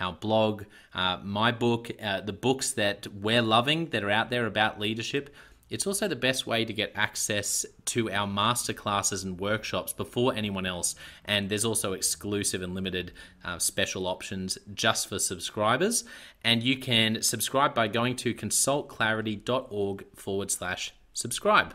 our blog, uh, my book, uh, the books that we're loving that are out there about leadership. It's also the best way to get access to our masterclasses and workshops before anyone else. And there's also exclusive and limited uh, special options just for subscribers. And you can subscribe by going to consultclarity.org forward slash subscribe.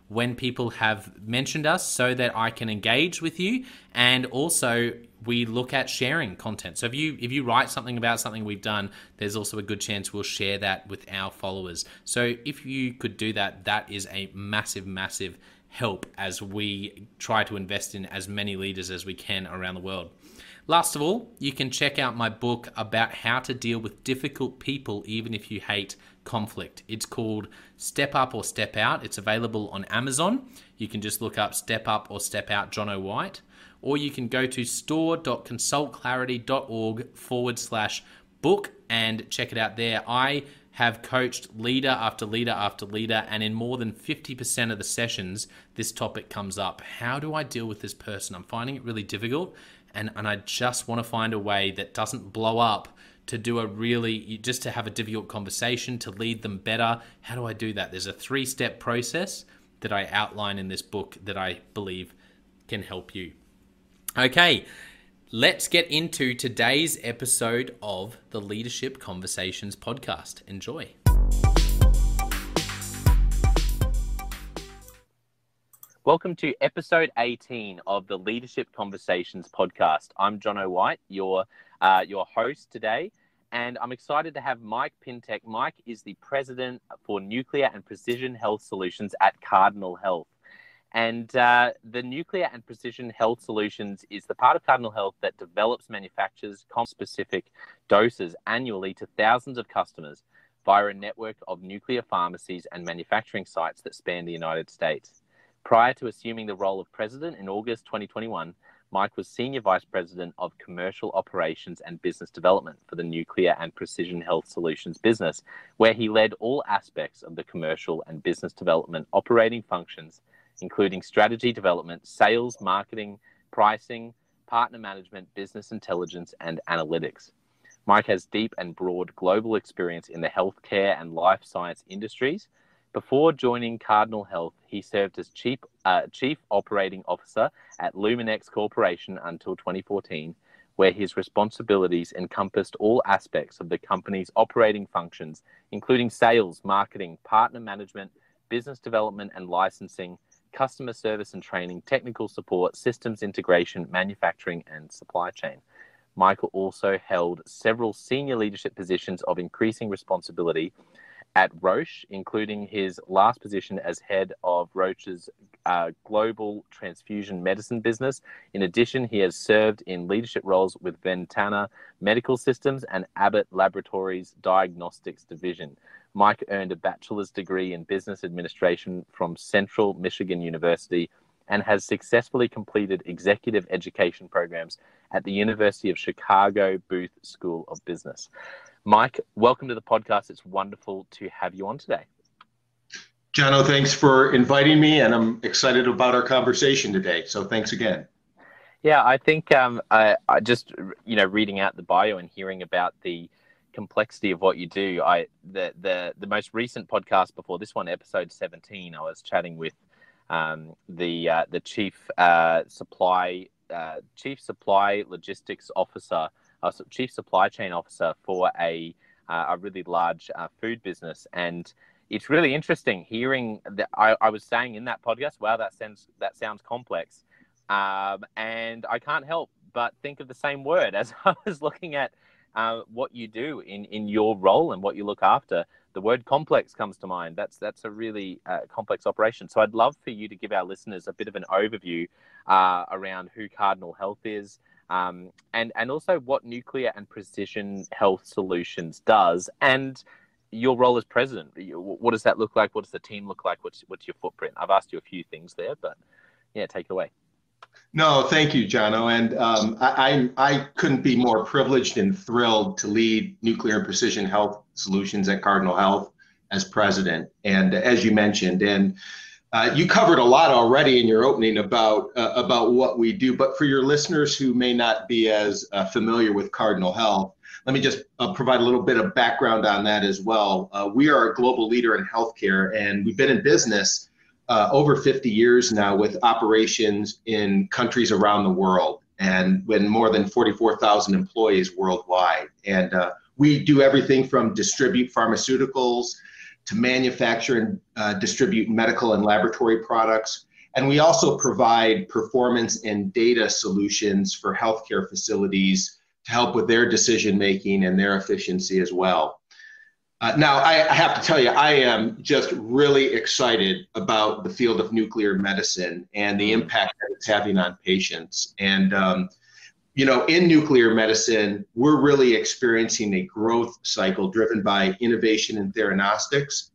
when people have mentioned us so that I can engage with you and also we look at sharing content. So if you if you write something about something we've done, there's also a good chance we'll share that with our followers. So if you could do that, that is a massive massive help as we try to invest in as many leaders as we can around the world. Last of all, you can check out my book about how to deal with difficult people even if you hate conflict. It's called Step Up or Step Out. It's available on Amazon. You can just look up Step Up or Step Out Jono White, or you can go to store.consultclarity.org forward slash book and check it out there. I have coached leader after leader after leader, and in more than 50% of the sessions, this topic comes up. How do I deal with this person? I'm finding it really difficult, and, and I just want to find a way that doesn't blow up to do a really just to have a difficult conversation to lead them better. How do i do that? There's a three step process that i outline in this book that i believe can help you. Okay let's get into today's episode of the leadership conversations podcast. Enjoy Welcome to episode 18 of the Leadership Conversations podcast. I'm Jono White, your uh, your host today. And I'm excited to have Mike Pintek. Mike is the president for nuclear and precision health solutions at Cardinal Health. And uh, the nuclear and precision health solutions is the part of Cardinal Health that develops, manufactures specific doses annually to thousands of customers via a network of nuclear pharmacies and manufacturing sites that span the United States. Prior to assuming the role of president in August 2021, Mike was Senior Vice President of Commercial Operations and Business Development for the Nuclear and Precision Health Solutions business, where he led all aspects of the commercial and business development operating functions, including strategy development, sales, marketing, pricing, partner management, business intelligence, and analytics. Mike has deep and broad global experience in the healthcare and life science industries. Before joining Cardinal Health, he served as Chief, uh, Chief Operating Officer at Luminex Corporation until 2014, where his responsibilities encompassed all aspects of the company's operating functions, including sales, marketing, partner management, business development and licensing, customer service and training, technical support, systems integration, manufacturing, and supply chain. Michael also held several senior leadership positions of increasing responsibility at Roche, including his last position as head of Roche's uh, global transfusion medicine business. In addition, he has served in leadership roles with Ventana Medical Systems and Abbott Laboratories Diagnostics Division. Mike earned a bachelor's degree in business administration from Central Michigan University and has successfully completed executive education programs at the University of Chicago Booth School of Business. Mike, welcome to the podcast. It's wonderful to have you on today. Jono, thanks for inviting me, and I'm excited about our conversation today. So thanks again. Yeah, I think um, I, I just you know reading out the bio and hearing about the complexity of what you do. I the the the most recent podcast before this one, episode seventeen, I was chatting with um, the uh, the chief uh, supply uh, chief supply logistics officer, uh, chief supply chain officer for a uh, a really large uh, food business, and it's really interesting hearing that. I, I was saying in that podcast, wow, that sounds that sounds complex, um, and I can't help but think of the same word as I was looking at uh, what you do in, in your role and what you look after. The word complex comes to mind. That's that's a really uh, complex operation. So I'd love for you to give our listeners a bit of an overview uh, around who Cardinal Health is, um, and and also what Nuclear and Precision Health Solutions does, and your role as president. What does that look like? What does the team look like? What's what's your footprint? I've asked you a few things there, but yeah, take it away. No, thank you, Jono. And um, I, I, I, couldn't be more privileged and thrilled to lead Nuclear and Precision Health Solutions at Cardinal Health as president. And as you mentioned, and uh, you covered a lot already in your opening about uh, about what we do. But for your listeners who may not be as uh, familiar with Cardinal Health, let me just uh, provide a little bit of background on that as well. Uh, we are a global leader in healthcare, and we've been in business over 50 years now with operations in countries around the world and when more than 44,000 employees worldwide. And we do everything from distribute pharmaceuticals to manufacture and uh, distribute medical and laboratory products. And we also provide performance and data solutions for healthcare facilities to help with their decision making and their efficiency as well. Uh, now, I, I, have to tell you, I am just really excited about the field of nuclear medicine and the impact that it's having on patients. And, um, you know, in nuclear medicine, we're really experiencing a growth cycle driven by innovation in theranostics.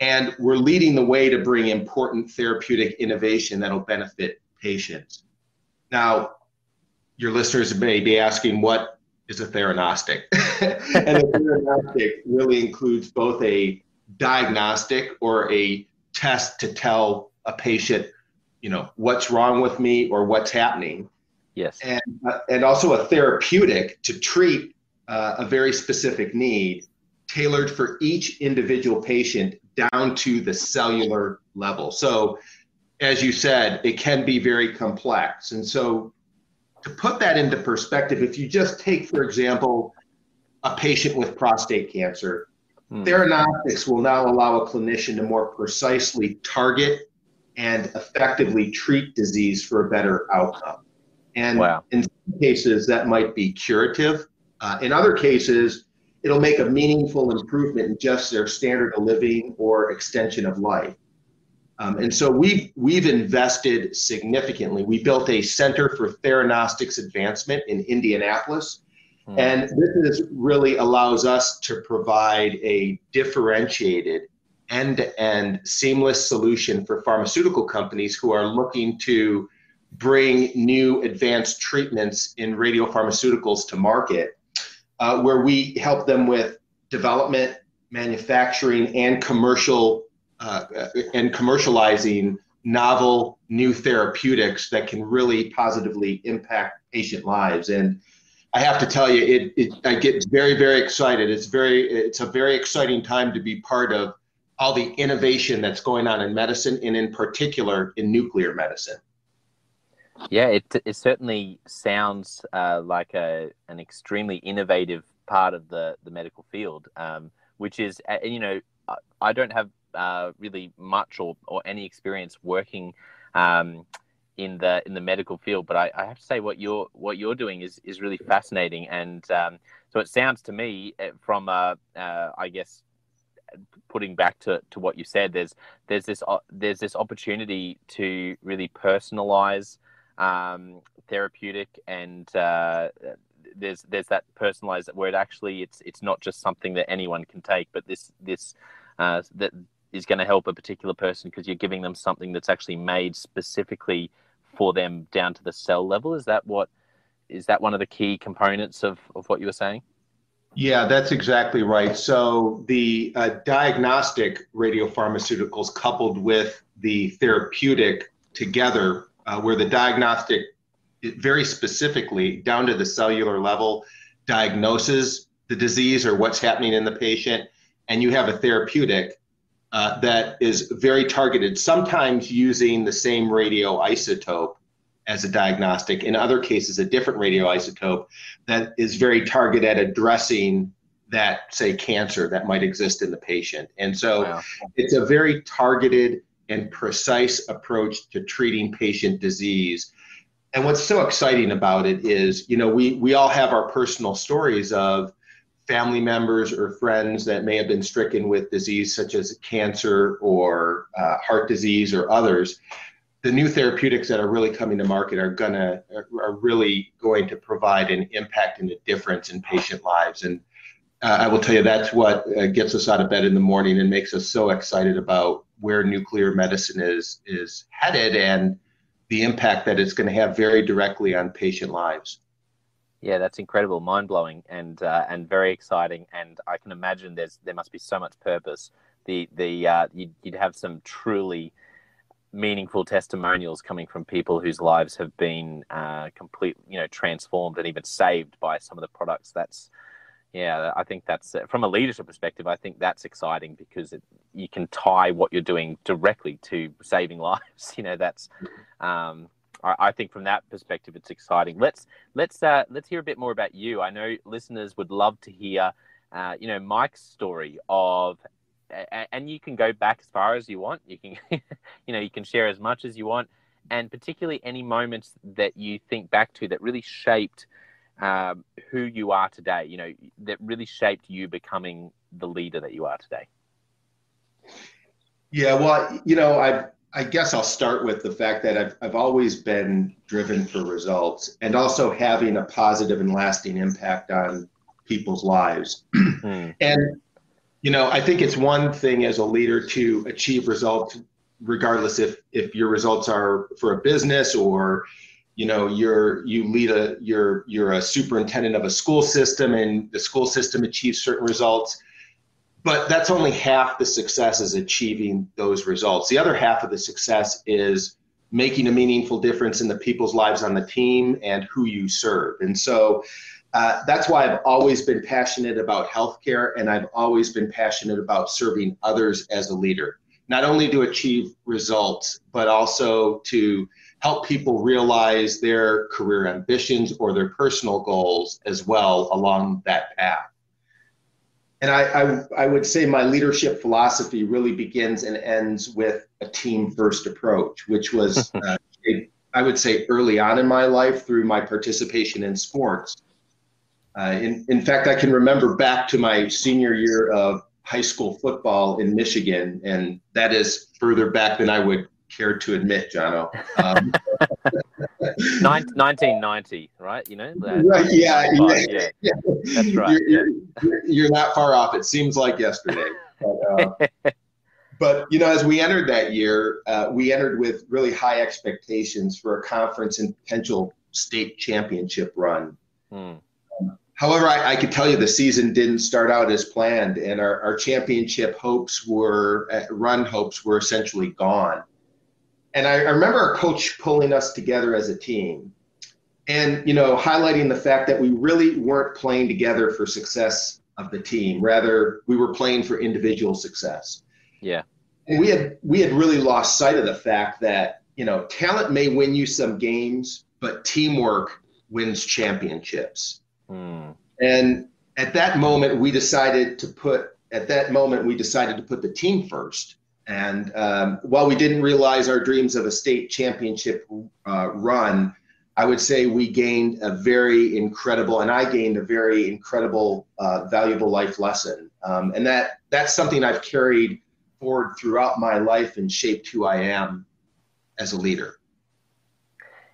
And we're leading the way to bring important therapeutic innovation that'll benefit patients. Now, your listeners may be asking what is a theranostic. and a theranostic really includes both a diagnostic or a test to tell a patient, you know, what's wrong with me or what's happening. Yes. And, uh, and also a therapeutic to treat uh, a very specific need tailored for each individual patient down to the cellular level. So, as you said, it can be very complex. And so, to put that into perspective, if you just take, for example, a patient with prostate cancer, hmm. Theranostics will now allow a clinician to more precisely target and effectively treat disease for a better outcome. And wow. in some cases, that might be curative. Uh, in other cases, it'll make a meaningful improvement in just their standard of living or extension of life. Um, and so we've, we've invested significantly. We built a Center for Theranostics Advancement in Indianapolis. Mm. And this is really allows us to provide a differentiated end to end seamless solution for pharmaceutical companies who are looking to bring new advanced treatments in radiopharmaceuticals to market, uh, where we help them with development, manufacturing, and commercial uh, and commercializing novel new therapeutics that can really positively impact patient lives. And I have to tell you, it, it I get very very excited. It's very it's a very exciting time to be part of all the innovation that's going on in medicine and in particular in nuclear medicine. Yeah, it, it certainly sounds uh, like a, an extremely innovative part of the, the medical field, um, which is, uh, you know, I don't have uh, really much or, or any experience working um, in the in the medical field, but I, I, have to say what you're what you're doing is, is really fascinating, and um, so it sounds to me uh, from uh, I guess putting back to, to what you said, there's there's this uh, there's this opportunity to really personalize um, therapeutic and uh, there's there's that personalized word actually it's it's not just something that anyone can take, but this this uh, that is going to help a particular person because you're giving them something that's actually made specifically for them down to the cell level. Is that what is that one of the key components of, of what you were saying? Yeah, that's exactly right. So the uh, diagnostic radiopharmaceuticals coupled with the therapeutic together, uh, where the diagnostic very specifically down to the cellular level diagnoses the disease or what's happening in the patient, and you have a therapeutic uh, that is very targeted, sometimes using the same radioisotope as a diagnostic. In other cases, a different radioisotope that is very targeted at addressing that, say, cancer that might exist in the patient. And so wow. it's a very targeted and precise approach to treating patient disease. And what's so exciting about it is, you know, we, we all have our personal stories of family members or friends that may have been stricken with disease such as cancer or uh, heart disease or others the new therapeutics that are really coming to market are gonna are really going to provide an impact and a difference in patient lives and uh, i will tell you that's what uh, gets us out of bed in the morning and makes us so excited about where nuclear medicine is is headed and the impact that it's going to have very directly on patient lives yeah, that's incredible, mind blowing, and uh, and very exciting. And I can imagine there's there must be so much purpose. The the uh, you'd, you'd have some truly meaningful testimonials coming from people whose lives have been uh, completely, you know, transformed and even saved by some of the products. That's, yeah, I think that's uh, from a leadership perspective. I think that's exciting because it, you can tie what you're doing directly to saving lives. You know, that's, um, I, I, think from that perspective, it's exciting. Let's let's uh, let's hear a bit more about you. I know listeners would love to hear. Uh, you know Mike's story of and you can go back as far as you want. You can, you know, you can share as much as you want, and particularly any moments that you think back to that really shaped um, who you are today. You know, that really shaped you becoming the leader that you are today. Yeah, well, you know, I I guess I'll start with the fact that I've I've always been driven for results and also having a positive and lasting impact on people's lives. Mm. And you know, I think it's one thing as a leader to achieve results, regardless if if your results are for a business or, you know, you're you lead a you're you're a superintendent of a school system and the school system achieves certain results. But that's only half the success is achieving those results. The other half of the success is making a meaningful difference in the people's lives on the team and who you serve. And so uh, that's why I've always been passionate about healthcare and I've always been passionate about serving others as a leader, not only to achieve results, but also to help people realize their career ambitions or their personal goals as well along that path. And I, I, I would say my leadership philosophy really begins and ends with a team first approach, which was, uh, I would say, early on in my life through my participation in sports uh, in, in fact, I can remember back to my senior year of high school football in Michigan, and that is further back than I would care to admit, Jono. Um, 1990, right? You know, right? Yeah, yeah, yeah, yeah, that's right. You're, you're, you're, not far off. It seems like yesterday. But, uh, but you know, as we entered that year, uh, we entered with really high expectations for a conference and potential state championship run. Mm. However, I, I, could tell you the season didn't start out as planned, and our, our championship hopes were uh, run hopes were essentially gone. And I, I remember our coach pulling us together as a team, and you know, highlighting the fact that we really weren't playing together for success of the team. Rather, we were playing for individual success. Yeah. And we had we had really lost sight of the fact that you know talent may win you some games, but teamwork wins championships. Mm. And at that moment, we decided to put at that moment we decided to put the team first. And um, while we didn't realize our dreams of a state championship uh, run, I would say we gained a very incredible, and I gained a very incredible, uh, valuable life lesson. Um, and that that's something I've carried forward throughout my life and shaped who I am as a leader.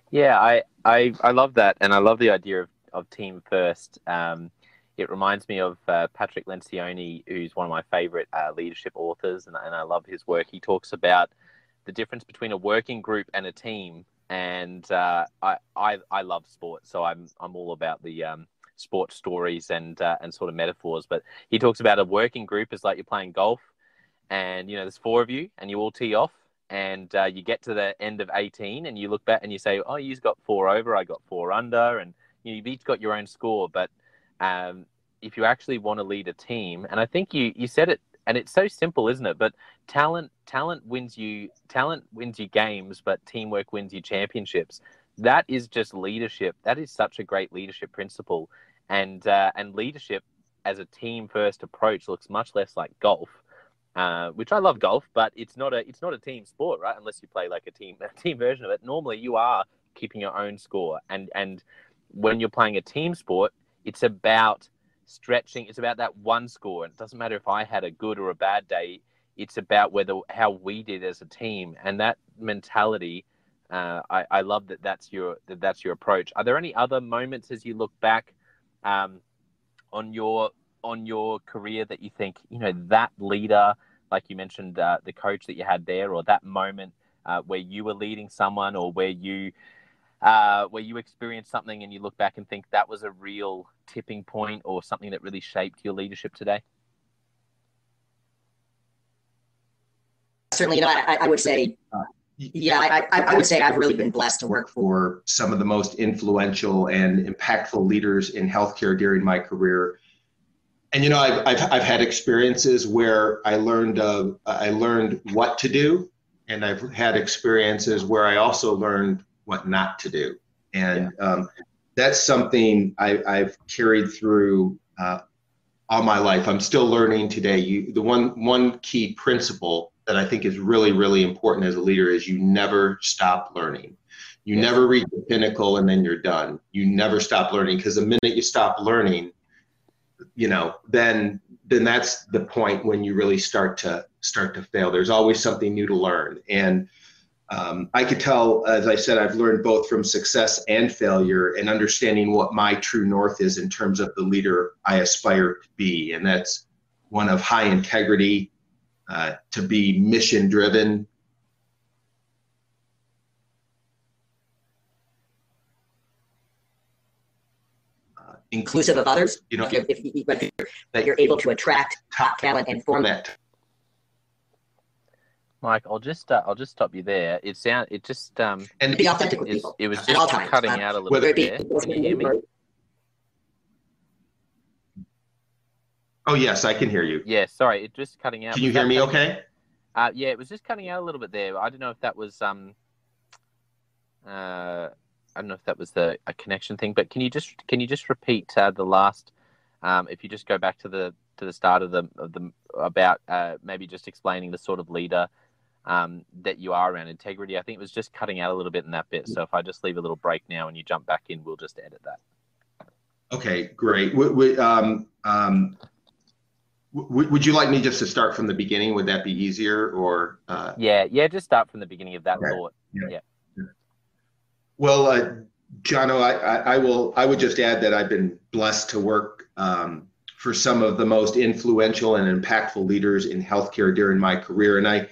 Yeah, I, I, I love that. And I love the idea of of Team First. Um, it reminds me of uh, Patrick Lencioni, who's one of my favorite uh, leadership authors, and, and, I love his work. He talks about the difference between a working group and a team. And uh, I, I, I love sport, so I'm I'm all about the um, sports stories and uh, and sort of metaphors. But he talks about a working group is like you're playing golf, and you know there's four of you, and you all tee off, and uh, you get to the end of 18, and you look back and you say, oh, you've got four over, I got four under, and you know, you've each got your own score, but um, if you actually want to lead a team, and I think you you said it, and it's so simple, isn't it? But talent talent wins you talent wins you games, but teamwork wins you championships. That is just leadership. That is such a great leadership principle, and uh, and leadership as a team first approach looks much less like golf. Uh, which I love golf, but it's not a it's not a team sport, right? Unless you play like a team a team version of it. Normally, you are keeping your own score, and and when you're playing a team sport, it's about stretching. It's about that one score. And it doesn't matter if I had a good or a bad day. It's about whether how we did as a team, and that mentality. Uh, I, I love that. That's your that that's your approach. Are there any other moments as you look back um, on your on your career that you think you know that leader, like you mentioned, uh, the coach that you had there, or that moment uh, where you were leading someone, or where you uh, where you experienced something and you look back and think that was a real tipping point or something that really shaped your leadership today? Certainly, you know, I, I would say, uh, yeah, I, I, would say I've really been blessed to work for some of the most influential and impactful leaders in healthcare during my career. And you know, I've, I've, I've had experiences where I learned uh, I learned what to do, and I've had experiences where I also learned what not to do. And yeah. um, that's something I, have carried through uh, all my life. I'm still learning today. You, the one one key principle that I think is really really important as a leader is you never stop learning. You yes. never reach the pinnacle and then you're done. You never stop learning because the minute you stop learning, you know, then then that's the point when you really start to start to fail. There's always something new to learn and um, I could tell, as I said, I've learned both from success and failure and understanding what my true north is in terms of the leader I aspire to be. And that's one of high integrity, uh, to be mission driven. Uh, inclusive of others, you know, if, if, if, if you're able to attract top talent and form that Mike, I'll just uh, I'll just stop you there. It sound it just um and be authentic with people. It was just cutting uh, out a little bit there. Can you hear me? Oh yes, I can hear you. Yeah, sorry, it just cutting out. Can you hear me? Okay. Uh, yeah, it was just cutting out a little bit there. I don't know if that was um. Uh, I don't know if that was the a connection thing, but can you just can you just repeat uh, the last? Um, if you just go back to the to the start of the of the about uh, maybe just explaining the sort of leader um, that you are around integrity. I think it was just cutting out a little bit in that bit. So if I just leave a little break now and you jump back in, we'll just edit that. Okay, great. We, we, um, um, w- would you like me just to start from the beginning? Would that be easier or? Uh... Yeah, yeah, just start from the beginning of that okay. thought. Yeah. yeah. Well, uh, Jono, I, I, I, will. I would just add that I've been blessed to work um, for some of the most influential and impactful leaders in healthcare during my career. And I,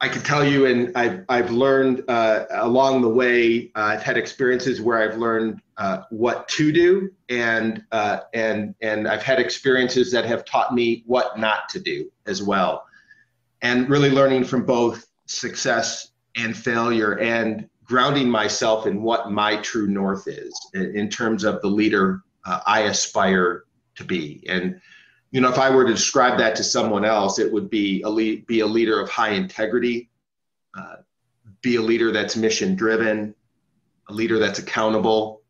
I can tell you, and I've, I've learned uh, along the way, uh, I've had experiences where I've learned uh, what to do, and uh, and and I've had experiences that have taught me what not to do as well, and really learning from both success and failure, and grounding myself in what my true north is in, in terms of the leader uh, I aspire to be. And you know, if I were to describe that to someone else, it would be a lead, be a leader of high integrity, uh, be a leader that's mission driven, a leader that's accountable,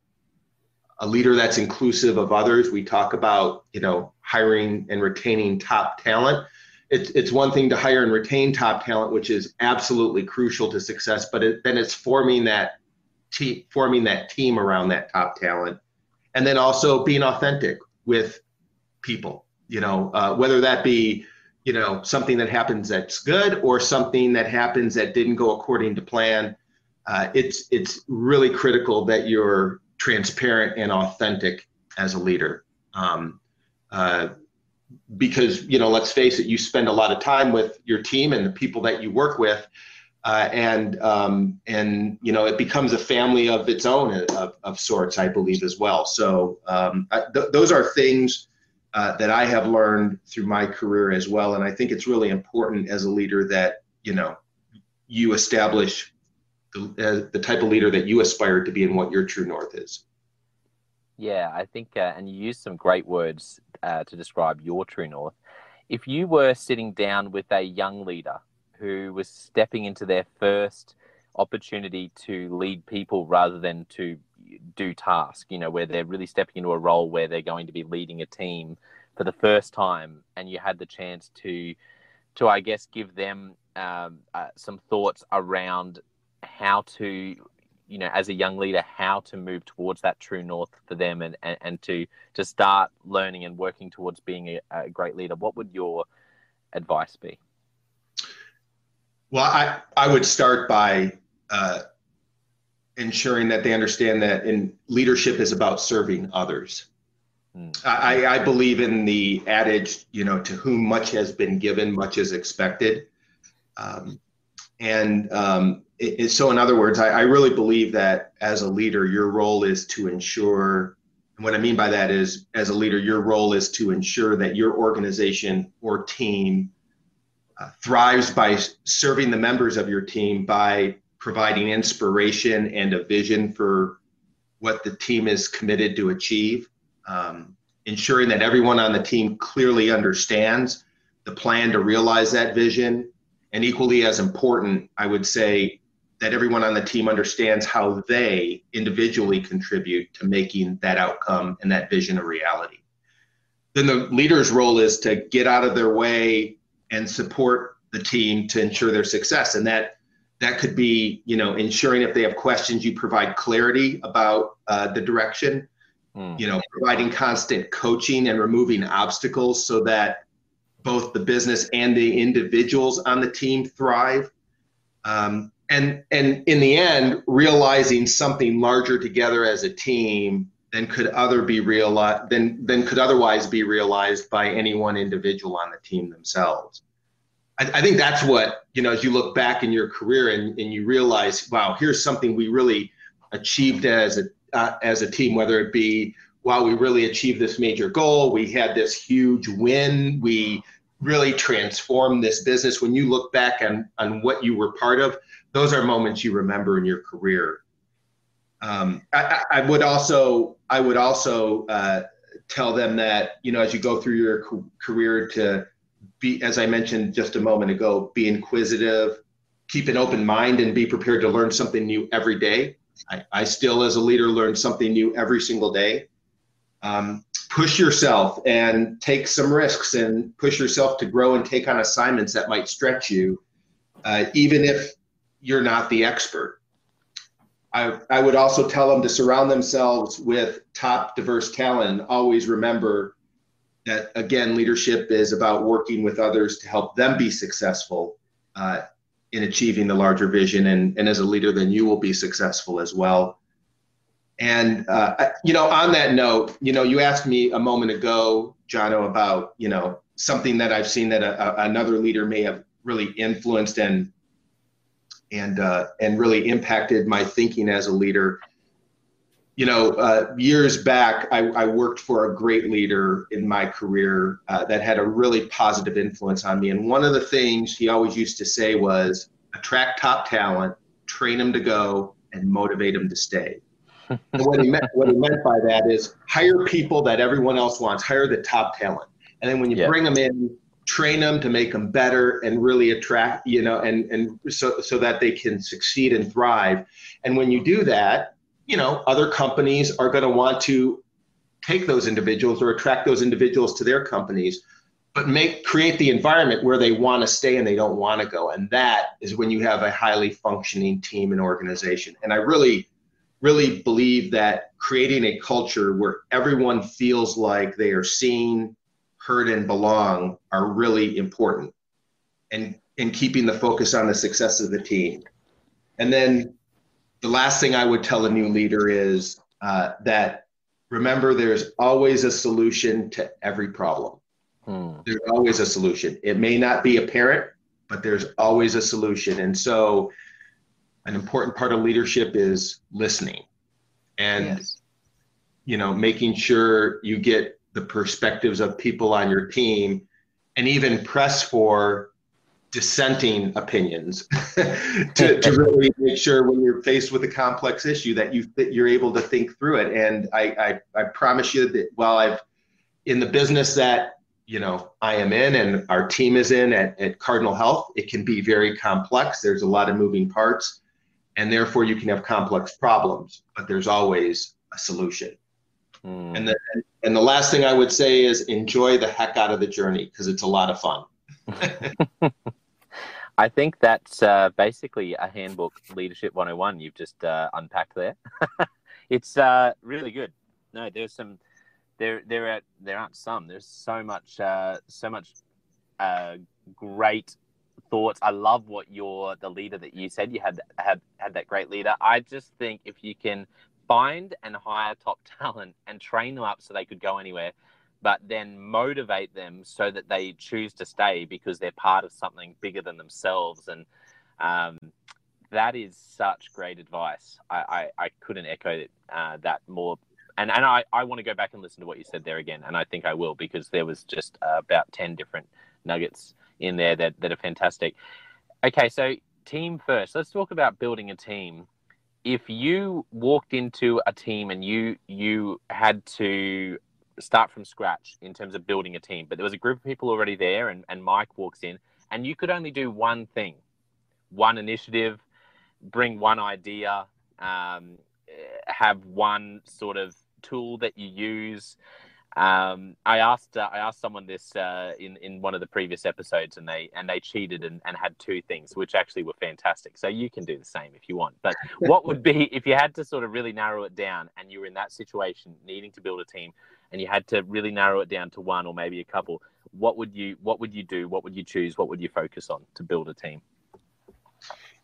a leader that's inclusive of others. We talk about you know hiring and retaining top talent. It's it's one thing to hire and retain top talent, which is absolutely crucial to success. But it, then it's forming that team, forming that team around that top talent, and then also being authentic with people you know uh, whether that be you know something that happens that's good or something that happens that didn't go according to plan uh, it's it's really critical that you're transparent and authentic as a leader. Um, uh, because you know let's face it you spend a lot of time with your team and the people that you work with uh, and um, and you know it becomes a family of its own of, of sorts i believe as well. So um, th- those are things uh, that I have learned through my career as well. And I think it's really important as a leader that you know you establish the, uh, the type of leader that you aspire to be and what your true north is. Yeah, I think, uh, and you used some great words uh, to describe your true north. If you were sitting down with a young leader who was stepping into their first opportunity to lead people rather than to do task, you know, where they're really stepping into a role where they're going to be leading a team for the first time, and you had the chance to, to I guess, give them um, uh, some thoughts around how to, you know, as a young leader, how to move towards that true north for them, and and, and to to start learning and working towards being a, a great leader. What would your advice be? Well, I I would start by uh, ensuring that they understand that in leadership is about serving others. Mm. I, I believe in the adage, you know, to whom much has been given, much is expected. Um, and um, it, it, so, in other words, I, I really believe that as a leader, your role is to ensure. And what I mean by that is, as a leader, your role is to ensure that your organization or team uh, thrives by serving the members of your team by providing inspiration and a vision for what the team is committed to achieve, um, ensuring that everyone on the team clearly understands the plan to realize that vision. And equally as important, I would say that everyone on the team understands how they individually contribute to making that outcome and that vision a reality. Then the leader's role is to get out of their way and support the team to ensure their success. And that that could be you know ensuring if they have questions you provide clarity about uh, the direction. Mm. you know providing constant coaching and removing obstacles so that both the business and the individuals on the team thrive. Um, and and in the end realizing something larger together as a team than could other be realized than than could otherwise be realized by any one individual on the team themselves I, I, think that's what you know as you look back in your career and, and you realize wow here's something we really achieved as a uh, as a team whether it be wow we really achieved this major goal we had this huge win we really transformed this business. When you look back on on what you were part of those are moments you remember in your career. Um, I, I, would also I would also uh, tell them that you know as you go through your career to be, as I mentioned just a moment ago, be inquisitive, keep an open mind, and be prepared to learn something new every day. I, I still, as a leader, learn something new every single day. Um, push yourself and take some risks and push yourself to grow and take on assignments that might stretch you, uh, even if you're not the expert. I, I would also tell them to surround themselves with top diverse talent. Always remember that again, leadership is about working with others to help them be successful uh, in achieving the larger vision. And, and as a leader, then you will be successful as well. And uh, you know, on that note, you know, you asked me a moment ago, Jono, about you know something that I've seen that a, a, another leader may have really influenced and and uh, and really impacted my thinking as a leader. You know, uh, years back, I, I, worked for a great leader in my career uh, that had a really positive influence on me. And one of the things he always used to say was, "Attract top talent, train them to go, and motivate them to stay." and what he meant, what he meant by that is hire people that everyone else wants, hire the top talent, and then when you yeah. bring them in, train them to make them better and really attract you know and and so so that they can succeed and thrive and when you do that you know other companies are going to want to take those individuals or attract those individuals to their companies but make create the environment where they want to stay and they don't want to go. And that is when you have a highly functioning team and organization. And i really really believe that creating a culture where everyone feels like they are seen heard and belong are really important and in keeping the focus on the success of the team. And then the last thing i would tell a new leader is uh, that remember there's always a solution to every problem hmm. there's always a solution it may not be apparent but there's always a solution and so an important part of leadership is listening and yes. you know making sure you get the perspectives of people on your team and even press for dissenting opinions to, to really make sure when you're faced with a complex issue that you that you're able to think through it and I, I i promise you that while i've in the business that you know i am in and our team is in at, at cardinal health it can be very complex there's a lot of moving parts and therefore you can have complex problems but there's always a solution Mm. And the and the last thing I would say is enjoy the heck out of the journey because it's a lot of fun. I think that's uh, basically a handbook leadership 101 you've just uh, unpacked there. it's uh, really good. No, there's some there there are there aren't some. There's so much uh, so much uh, great thoughts. I love what you're the leader that you said you had had had that great leader. I just think if you can find and hire top talent and train them up so they could go anywhere, but then motivate them so that they choose to stay because they're part of something bigger than themselves. And um, that is such great advice. I, I, I couldn't echo uh, that more. And, and I, I want to go back and listen to what you said there again. And I think I will because there was just uh, about 10 different nuggets in there that, that are fantastic. Okay, so team first. Let's talk about building a team if you walked into a team and you you had to start from scratch in terms of building a team, but there was a group of people already there, and, and Mike walks in, and you could only do one thing, one initiative, bring one idea, um, have one sort of tool that you use, um, I asked uh, I asked someone this uh, in in one of the previous episodes, and they and they cheated and, and had two things, which actually were fantastic. So you can do the same if you want. But what would be if you had to sort of really narrow it down, and you were in that situation, needing to build a team, and you had to really narrow it down to one or maybe a couple? What would you What would you do? What would you choose? What would you focus on to build a team?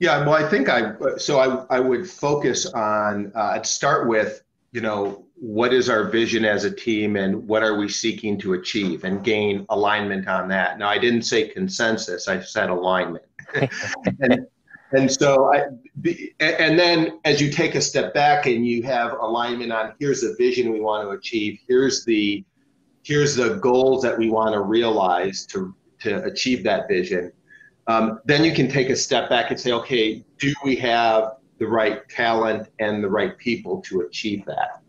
Yeah, well, I think I so I I would focus on uh, I'd start with you know what is our vision as a team and what are we seeking to achieve and gain alignment on that now i didn't say consensus i said alignment and, and so i and then as you take a step back and you have alignment on here's the vision we want to achieve here's the here's the goals that we want to realize to to achieve that vision um, then you can take a step back and say okay do we have the right talent and the right people to achieve that.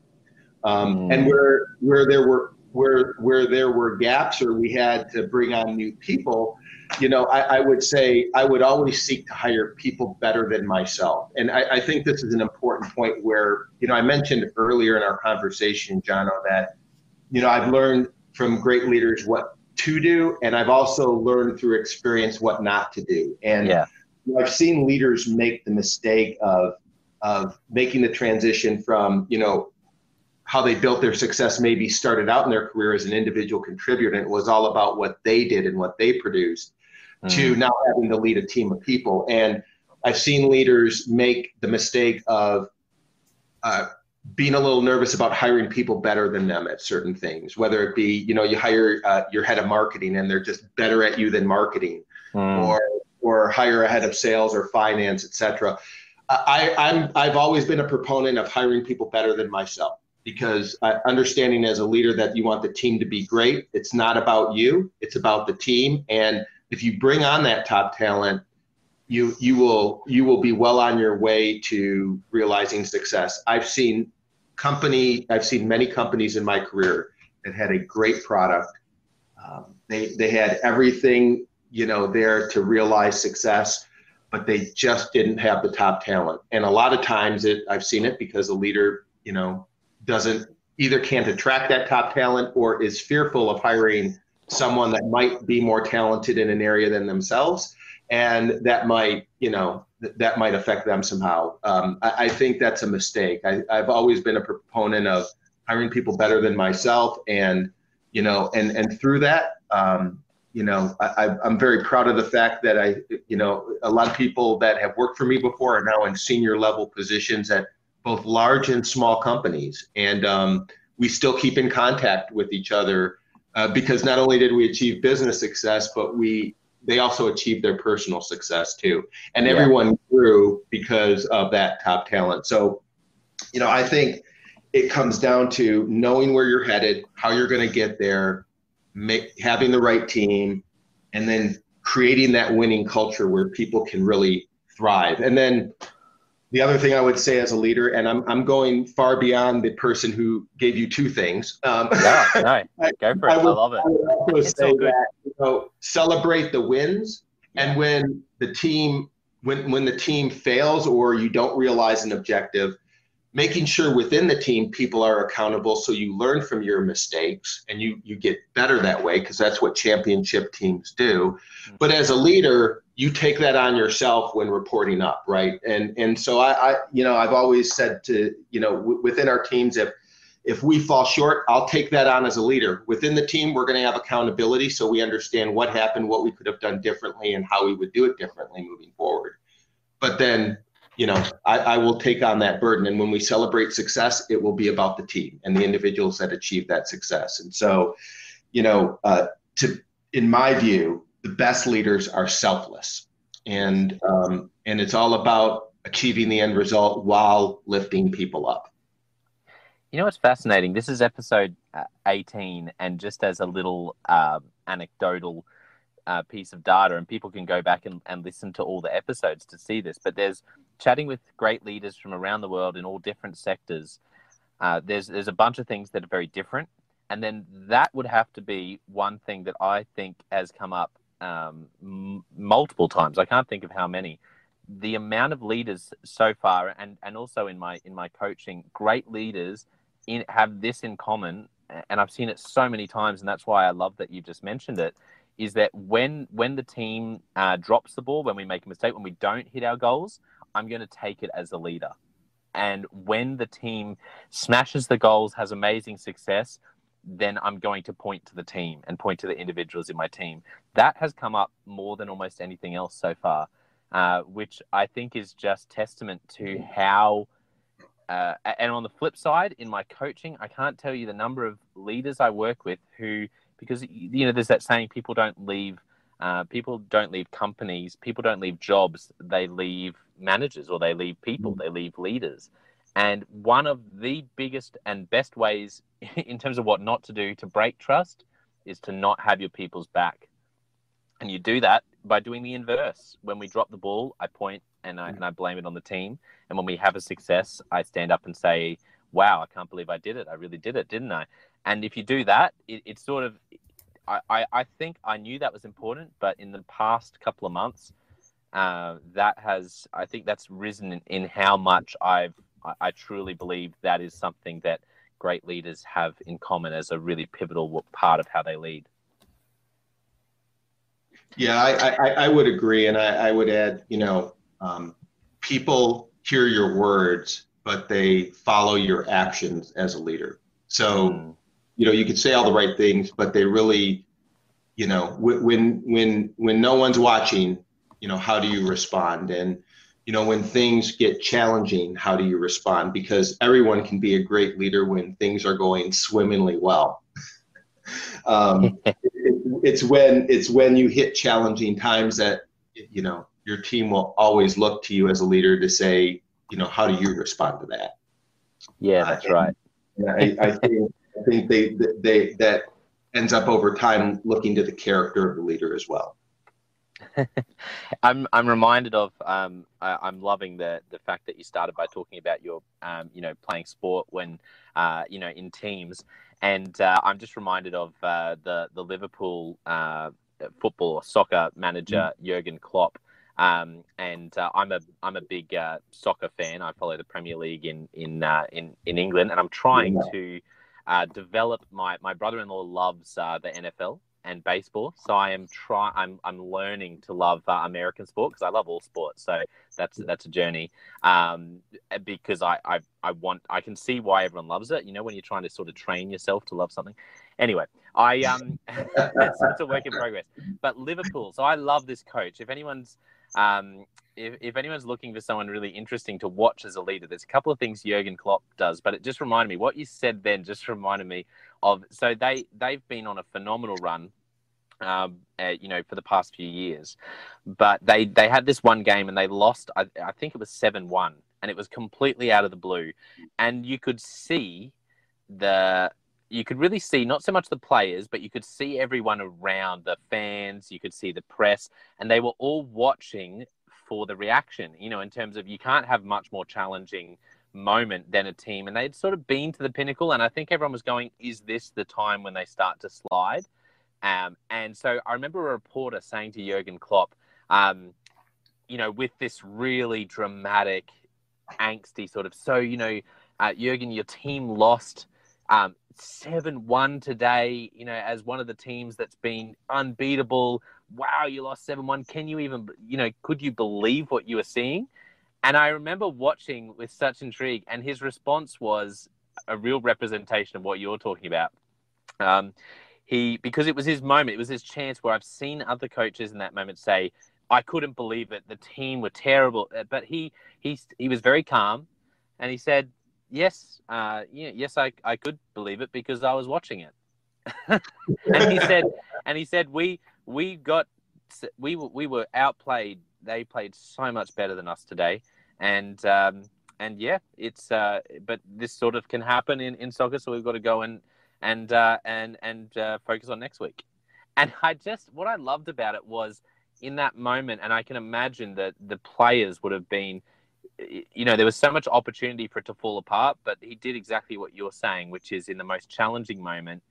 Um, mm. And where where there were where where there were gaps or we had to bring on new people, you know, I, I would say I would always seek to hire people better than myself. And I, I think this is an important point where, you know, I mentioned earlier in our conversation, Jono, that, you know, I've learned from great leaders what to do, and I've also learned through experience what not to do. And yeah. I've seen leaders make the mistake of of making the transition from you know how they built their success maybe started out in their career as an individual contributor and it was all about what they did and what they produced mm. to now having to lead a team of people and i've seen leaders make the mistake of uh, being a little nervous about hiring people better than them at certain things, whether it be, you know, you hire uh, your head of marketing and they're just better at you than marketing, mm. or or hire a head of sales or finance, etc. I, I'm I've always been a proponent of hiring people better than myself because uh, understanding as a leader that you want the team to be great. It's not about you; it's about the team. And if you bring on that top talent, you you will you will be well on your way to realizing success. I've seen company I've seen many companies in my career that had a great product. Um, they they had everything you know there to realize success, but they just didn't have the top talent. And a lot of times it I've seen it because a leader you know doesn't either can't attract that top talent or is fearful of hiring someone that might be more talented in an area than themselves. And that might you know th- that might affect them somehow. Um, I, I, think that's a mistake. I, i've always been a proponent of hiring people better than myself and you know and and through that um, you know I, i'm very proud of the fact that i you know a lot of people that have worked for me before are now in senior level positions at both large and small companies and um, we still keep in contact with each other uh, because not only did we achieve business success but we they also achieved their personal success too. And everyone yeah. grew because of that top talent. So, you know, I think it comes down to knowing where you're headed, how you're going to get there, make, having the right team, and then creating that winning culture where people can really thrive. And then the other thing I would say as a leader, and I'm, I'm going far beyond the person who gave you two things. Um, yeah, no, go for it. I, would, I love it. I would also it's say that you know, celebrate the wins, and when the team when when the team fails or you don't realize an objective, making sure within the team people are accountable so you learn from your mistakes and you you get better that way because that's what championship teams do. Mm-hmm. But as a leader you take that on yourself when reporting up, right? And and so I, I you know, I've always said to you know w- within our teams if if we fall short, I'll take that on as a leader. Within the team, we're going to have accountability so we understand what happened, what we could have done differently, and how we would do it differently moving forward. But then, you know, I, I will take on that burden. And when we celebrate success, it will be about the team and the individuals that achieve that success. And so, you know, uh, to in my view, the best leaders are selfless, and um, and it's all about achieving the end result while lifting people up. You know what's fascinating? This is episode uh, 18, and just as a little uh, anecdotal uh, piece of data, and people can go back and, and listen to all the episodes to see this. But there's chatting with great leaders from around the world in all different sectors. Uh, there's there's a bunch of things that are very different, and then that would have to be one thing that I think has come up um, m- multiple times. I can't think of how many. The amount of leaders so far, and and also in my in my coaching, great leaders in, have this in common, and I've seen it so many times, and that's why I love that you just mentioned it. Is that when when the team uh, drops the ball, when we make a mistake, when we don't hit our goals, I'm going to take it as a leader. And when the team smashes the goals, has amazing success, then I'm going to point to the team and point to the individuals in my team. That has come up more than almost anything else so far, uh, which I think is just testament to how. Uh, and on the flip side, in my coaching, I can't tell you the number of leaders I work with who, because you know, there's that saying: people don't leave, uh, people don't leave companies, people don't leave jobs, they leave managers or they leave people, mm. they leave leaders. And one of the biggest and best ways in terms of what not to do to break trust is to not have your people's back. And you do that by doing the inverse. When we drop the ball, I point and I, and I blame it on the team. And when we have a success, I stand up and say, wow, I can't believe I did it. I really did it, didn't I? And if you do that, it, it's sort of, I, I, I think I knew that was important, but in the past couple of months, uh, that has, I think that's risen in, in how much I've I, I truly believe that is something that great leaders have in common as a really pivotal part of how they lead. Yeah, I, I, I would agree. And I, I would add, you know, um, people hear your words, but they follow your actions as a leader. So, mm. you know, you could say all the right things, but they really, you know, when, when, when no one's watching, you know, how do you respond? And, you know, when things get challenging, how do you respond? Because everyone can be a great leader when things are going swimmingly well. um, it, it's when it's when you hit challenging times that you know your team will always look to you as a leader to say, you know, how do you respond to that? Yeah, that's uh, right. I, I, think I think they they that ends up over time looking to the character of the leader as well. I'm I'm reminded of um, I, am loving the the fact that you started by talking about your um, you know playing sport when uh, you know in teams, and uh, I'm just reminded of uh, the the Liverpool uh, football or soccer manager mm. Jurgen Klopp. Um, and uh, I'm a I'm a big uh, soccer fan. I follow the Premier League in in in in England, and I'm trying yeah. to develop my my brother-in-law loves the NFL and baseball. So I am try I'm I'm learning to love uh, American sport because I love all sports. So that's that's a journey. Um, because I, I I want I can see why everyone loves it. You know, when you're trying to sort of train yourself to love something. Anyway, I um it's, it's a work in progress. But Liverpool. So I love this coach. If anyone's um, if, if anyone's looking for someone really interesting to watch as a leader, there's a couple of things Jurgen Klopp does, but it just reminded me what you said then. Just reminded me of so they they've been on a phenomenal run. Um, uh, you know, for the past few years, but they they had this one game and they lost. I, I think it was seven one, and it was completely out of the blue, and you could see the you could really see not so much the players, but you could see everyone around the fans, you could see the press, and they were all watching for the reaction, you know, in terms of you can't have much more challenging moment than a team. And they'd sort of been to the pinnacle. And I think everyone was going, is this the time when they start to slide? Um, and so I remember a reporter saying to Jurgen Klopp, um, you know, with this really dramatic, angsty sort of, so, you know, uh, Jurgen, your team lost um, 7 1 today, you know, as one of the teams that's been unbeatable. Wow, you lost 7 1. Can you even, you know, could you believe what you were seeing? And I remember watching with such intrigue, and his response was a real representation of what you're talking about. Um, he, because it was his moment, it was his chance where I've seen other coaches in that moment say, I couldn't believe it. The team were terrible. But he, he, he was very calm and he said, yes, uh, yeah, yes, I, I could believe it because I was watching it. and he said, and he said, we we got we we were outplayed. They played so much better than us today, and um, and yeah, it's uh, but this sort of can happen in, in soccer. So we've got to go and and uh, and and uh, focus on next week. And I just what I loved about it was in that moment, and I can imagine that the players would have been you know, there was so much opportunity for it to fall apart, but he did exactly what you're saying, which is in the most challenging moment,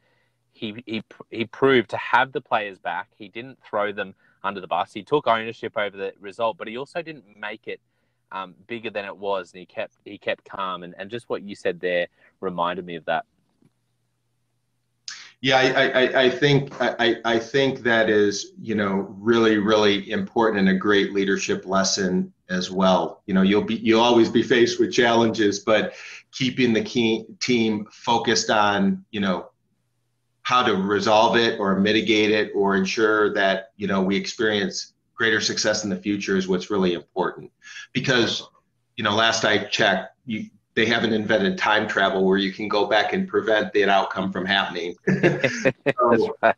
he he he proved to have the players back. He didn't throw them under the bus. He took ownership over the result, but he also didn't make it um, bigger than it was, and he kept he kept calm. And, and just what you said there reminded me of that. Yeah, I, I, I think I, I think that is you know really really important and a great leadership lesson as well. You know, you'll be you'll always be faced with challenges, but keeping the key, team focused on you know how to resolve it or mitigate it or ensure that you know we experience greater success in the future is what's really important because you know last i checked you they haven't invented time travel where you can go back and prevent that outcome from happening. so, uh,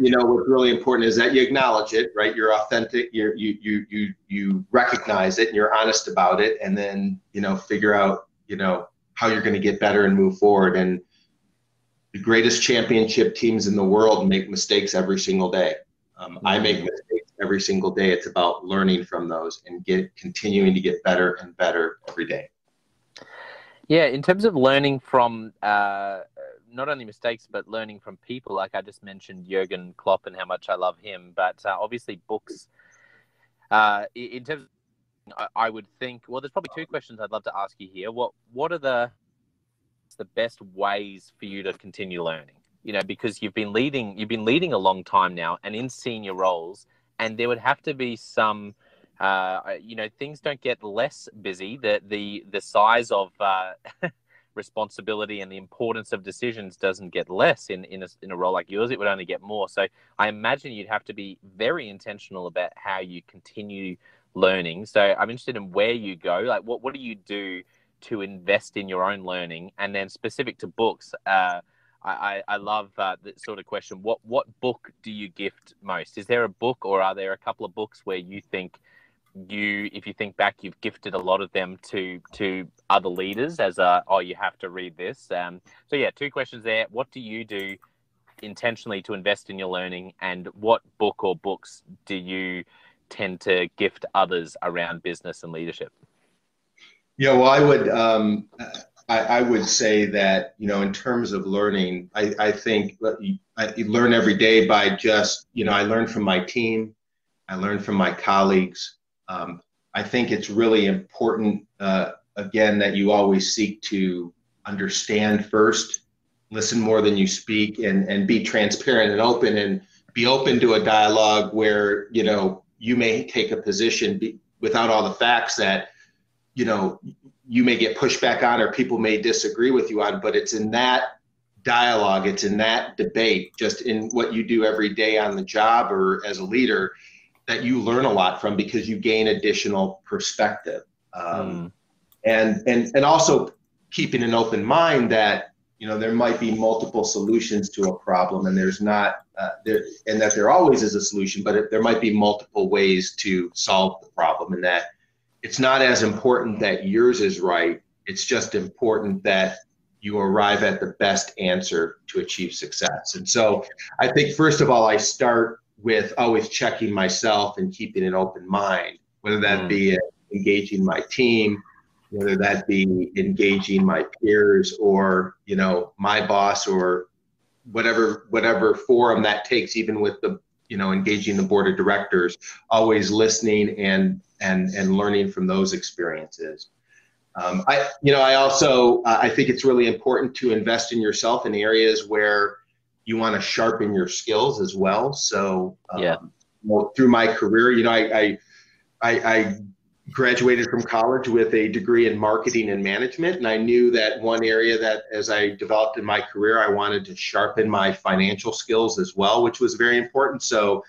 you know, what's really important is that you acknowledge it, right? You're authentic. you you you you you recognize it, and you're honest about it, and then you know figure out you know how you're going to get better and move forward. And the greatest championship teams in the world make mistakes every single day. Um, I make mistakes every single day. It's about learning from those and get continuing to get better and better every day. Yeah, in terms of learning from uh, not only mistakes but learning from people, like I just mentioned Jurgen Klopp and how much I love him, but uh, obviously books. Uh, in terms, of, I would think. Well, there's probably two questions I'd love to ask you here. What What are the the best ways for you to continue learning? You know, because you've been leading, you've been leading a long time now, and in senior roles, and there would have to be some uh, you know, things don't get less busy. The the the size of uh, responsibility and the importance of decisions doesn't get less in in a, in a role like yours. It would only get more. So I imagine you'd have to be very intentional about how you continue learning. So I'm interested in where you go. Like, what what do you do to invest in your own learning? And then specific to books, uh, I, I love uh, that sort of question. What what book do you gift most? Is there a book, or are there a couple of books where you think you, if you think back, you've gifted a lot of them to to other leaders as a oh you have to read this. Um, so yeah, two questions there. What do you do intentionally to invest in your learning, and what book or books do you tend to gift others around business and leadership? Yeah, well, I would um, I, I, would say that you know in terms of learning, I, I think I learn every day by just you know I learn from my team, I learn from my colleagues. Um, I think it's really important uh, again that you always seek to understand first, listen more than you speak, and and be transparent and open and be open to a dialogue where you know you may take a position be, without all the facts that you know you may get pushback on or people may disagree with you on but it's in that dialogue it's in that debate just in what you do every day on the job or as a leader that you learn a lot from because you gain additional perspective um, mm. and and and also keeping an open mind that you know there might be multiple solutions to a problem and there's not uh, there and that there always is a solution but it, there might be multiple ways to solve the problem and that it's not as important that yours is right. It's just important that you arrive at the best answer to achieve success. And so I think, first of all, I start with always checking myself and keeping an open mind, whether that mm. be engaging my team, whether that be engaging my peers or, you know, my boss or whatever whatever forum that takes even with the you know engaging the board of directors always listening and and and learning from those experiences um, i you know i also uh, i think it's really important to invest in yourself in areas where you want to sharpen your skills as well. So um, yeah. well, through my career you know I, I I, I graduated from college with a degree in marketing and management and i knew that one area that as i developed in my career i wanted to sharpen my financial skills as well which was very important. So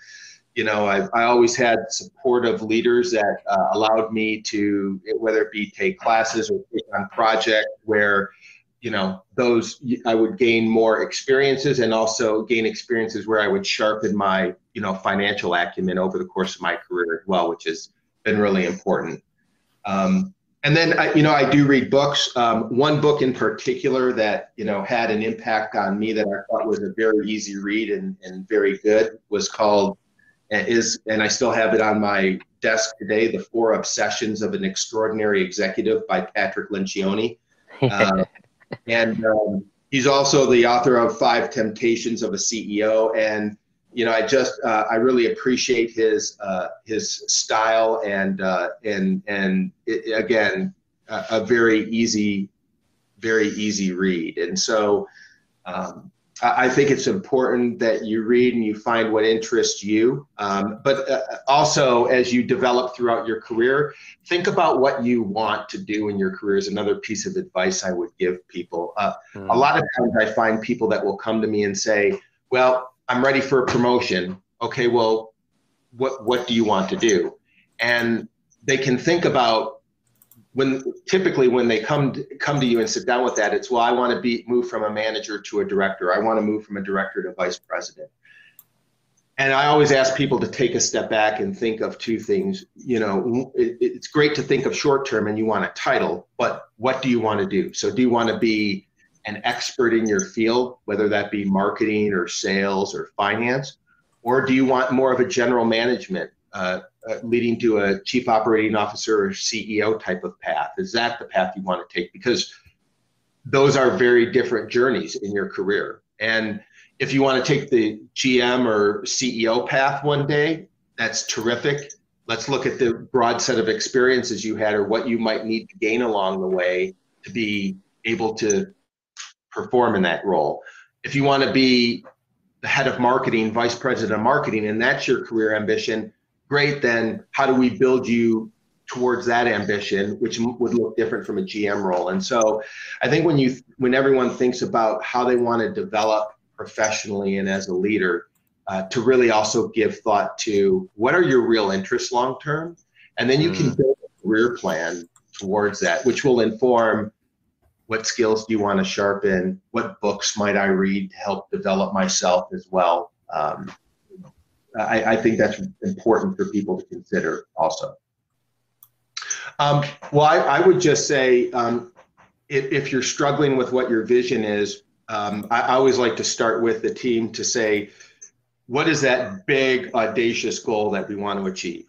you know i, I always had supportive leaders that uh, allowed me to whether it be take classes or take on projects where you know those i would gain more experiences and also gain experiences where i would sharpen my you know financial acumen over the course of my career as well which has been really important. Um, and then I, you know I do read books. Um, one book in particular that you know had an impact on me that I thought was a very easy read and, and very good was called is and I still have it on my desk today. The Four Obsessions of an Extraordinary Executive by Patrick Lencioni, uh, and um, he's also the author of Five Temptations of a CEO and you know, I just uh, I really appreciate his uh, his style and uh, and and it, again a, a, very easy very easy read. And so um, I, think it's important that you read and you find what interests you. Um, but uh, also as you develop throughout your career, think about what you want to do in your career. Is another piece of advice I would give people. Mm. A lot of times I find people that will come to me and say, "Well." I'm ready for a promotion. Okay, well, what what do you want to do? And they can think about when typically when they come to, come to you and sit down with that, it's well, I want to be move from a manager to a director. I want to move from a director to vice president. And I always ask people to take a step back and think of two things. You know, it, it's great to think of short term and you want a title, but what do you want to do? So, do you want to be an expert in your field, whether that be marketing or sales or finance? Or do you want more of a general management uh, uh, leading to a chief operating officer or CEO type of path? Is that the path you want to take? Because those are very different journeys in your career. And if you want to take the GM or CEO path one day, that's terrific. Let's look at the broad set of experiences you had or what you might need to gain along the way to be able to perform in that role. If you want to be the head of marketing, vice president of marketing, and that's your career ambition, great. Then how do we build you towards that ambition, which would look different from a GM role? And so, I think when you when everyone thinks about how they want to develop professionally and as a leader, uh, to really also give thought to what are your real interests long term, And then you mm. can build a career plan towards that, which will inform what skills do you want to sharpen? What books might I read to help develop myself as well? Um, I, I, think that's important for people to consider also. Um, well, I, I, would just say um, if, if, you're struggling with what your vision is, um, I, I always like to start with the team to say, what is that big, audacious goal that we want to achieve?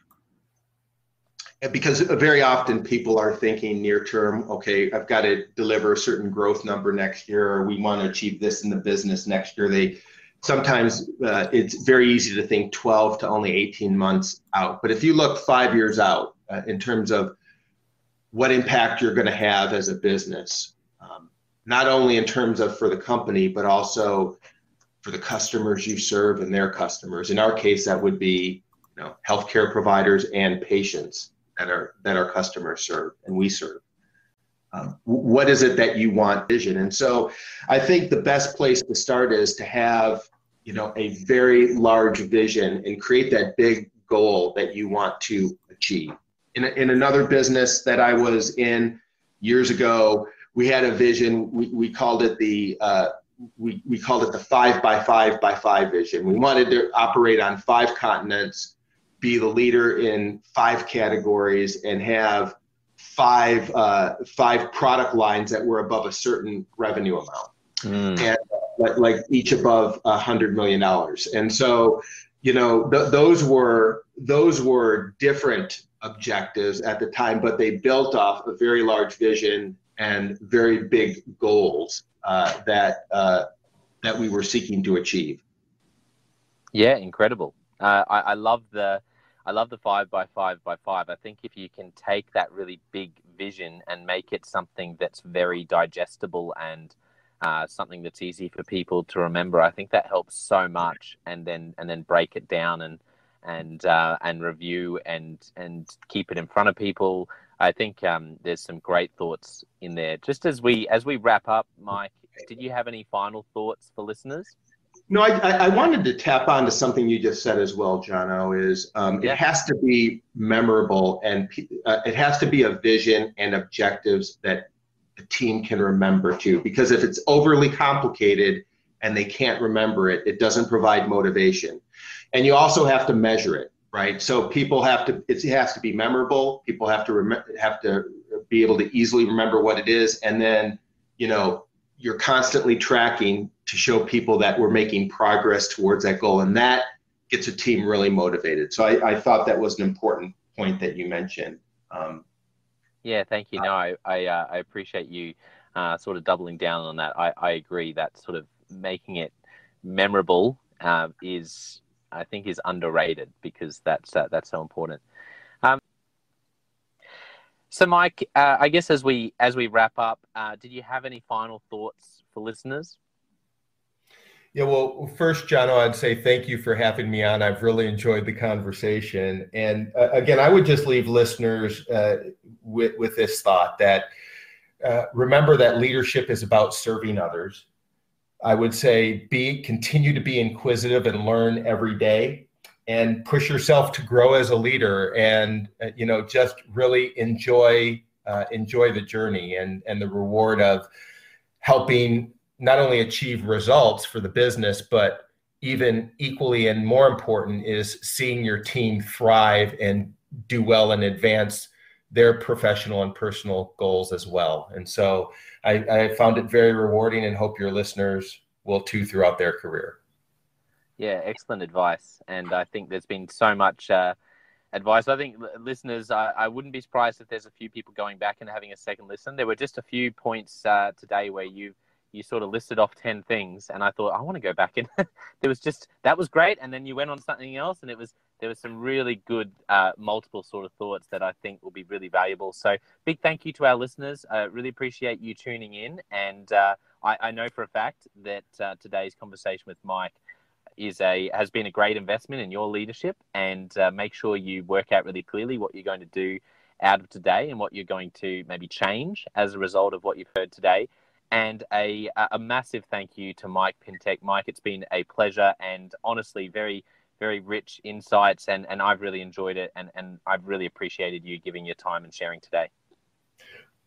because very often people are thinking near term okay i've got to deliver a certain growth number next year or we want to achieve this in the business next year they sometimes uh, it's very easy to think 12 to only 18 months out but if you look five years out uh, in terms of what impact you're going to have as a business um, not only in terms of for the company but also for the customers you serve and their customers in our case that would be you know healthcare providers and patients that our that our customers serve and we serve. Um, what is it that you want vision? And so, I think the best place to start is to have you know a very large vision and create that big goal that you want to achieve. In, a, in another business that I was in years ago, we had a vision. We, we called it the uh, we, we called it the five by five by five vision. We wanted to operate on five continents be the leader in five categories and have five uh, five product lines that were above a certain revenue amount, mm. and like, like, each above a hundred million dollars. And so, you know, th- those were those were different objectives at the time, but they built off a very large vision and very big goals uh, that uh, that we were seeking to achieve. Yeah, incredible. Uh, I, I, love the I love the five by five by five. I think if you can take that really big vision and make it something that's very digestible and uh, something that's easy for people to remember, I think that helps so much. And then and then break it down and and uh, and review and and keep it in front of people. I think um, there's some great thoughts in there. Just as we as we wrap up, Mike, did you have any final thoughts for listeners? No, I, I wanted to tap onto something you just said as well, Jono. Is um, yeah. it has to be memorable and uh, it has to be a vision and objectives that the team can remember too. Because if it's overly complicated and they can't remember it, it doesn't provide motivation. And you also have to measure it, right? So people have to. It has to be memorable. People have to have to be able to easily remember what it is, and then you know you're constantly tracking to show people that we're making progress towards that goal. And that gets a team really motivated. So I, I thought that was an important point that you mentioned. Um, yeah, thank you. No, I I, uh, I appreciate you uh, sort of doubling down on that. I, I agree that sort of making it memorable uh, is I think is underrated because that's uh, that's so important. Um, so, Mike, uh, I guess as we as we wrap up, uh, did you have any final thoughts for listeners? Yeah, well, first, John, I'd say thank you for having me on. I've really enjoyed the conversation, and uh, again, I would just leave listeners uh, with with this thought that uh, remember that leadership is about serving others. I would say be continue to be inquisitive and learn every day and push yourself to grow as a leader and uh, you know just really enjoy uh, enjoy the journey and and the reward of helping not only achieve results for the business but even equally and more important is seeing your team thrive and do well and advance their professional and personal goals as well and so I, I found it very rewarding and hope your listeners will too throughout their career yeah, excellent advice. And I think there's been so much uh, advice. I think listeners, I, I, wouldn't be surprised if there's a few people going back and having a second listen. There were just a few points uh, today where you you sort of listed off 10 things and I thought I want to go back and there was just that was great and then you went on something else and it was there was some really good uh, multiple sort of thoughts that I think will be really valuable. So big thank you to our listeners. I really appreciate you tuning in and uh, I, I, know for a fact that uh, today's conversation with Mike is a has been a great investment in your leadership, and uh, make sure you work out really clearly what you're going to do out of today and what you're going to maybe change as a result of what you've heard today. And a a massive thank you to Mike Pintek. Mike, it's been a pleasure and honestly very very rich insights, and, and I've really enjoyed it, and, and I've really appreciated you giving your time and sharing today.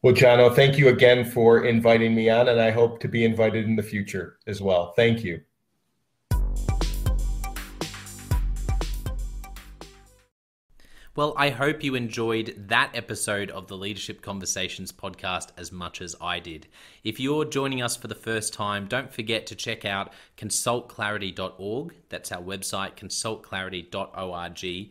Well, Jono, thank you again for inviting me on, and I hope to be invited in the future as well. Thank you. Well, I hope you enjoyed that episode of the Leadership Conversations podcast as much as I did. If you're joining us for the first time, don't forget to check out consultclarity.org. That's our website, consultclarity.org.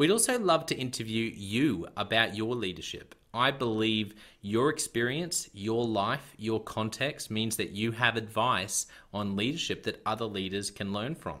We'd also love to interview you about your leadership. I believe your experience, your life, your context means that you have advice on leadership that other leaders can learn from.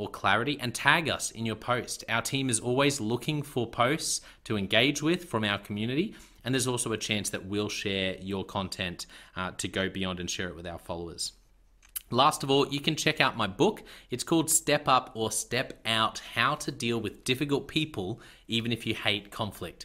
or Clarity, and tag us in your post. Our team is always looking for posts to engage with from our community. And there's also a chance that we'll share your content uh, to go beyond and share it with our followers. Last of all, you can check out my book. It's called Step Up or Step Out How to Deal with Difficult People, Even If You Hate Conflict.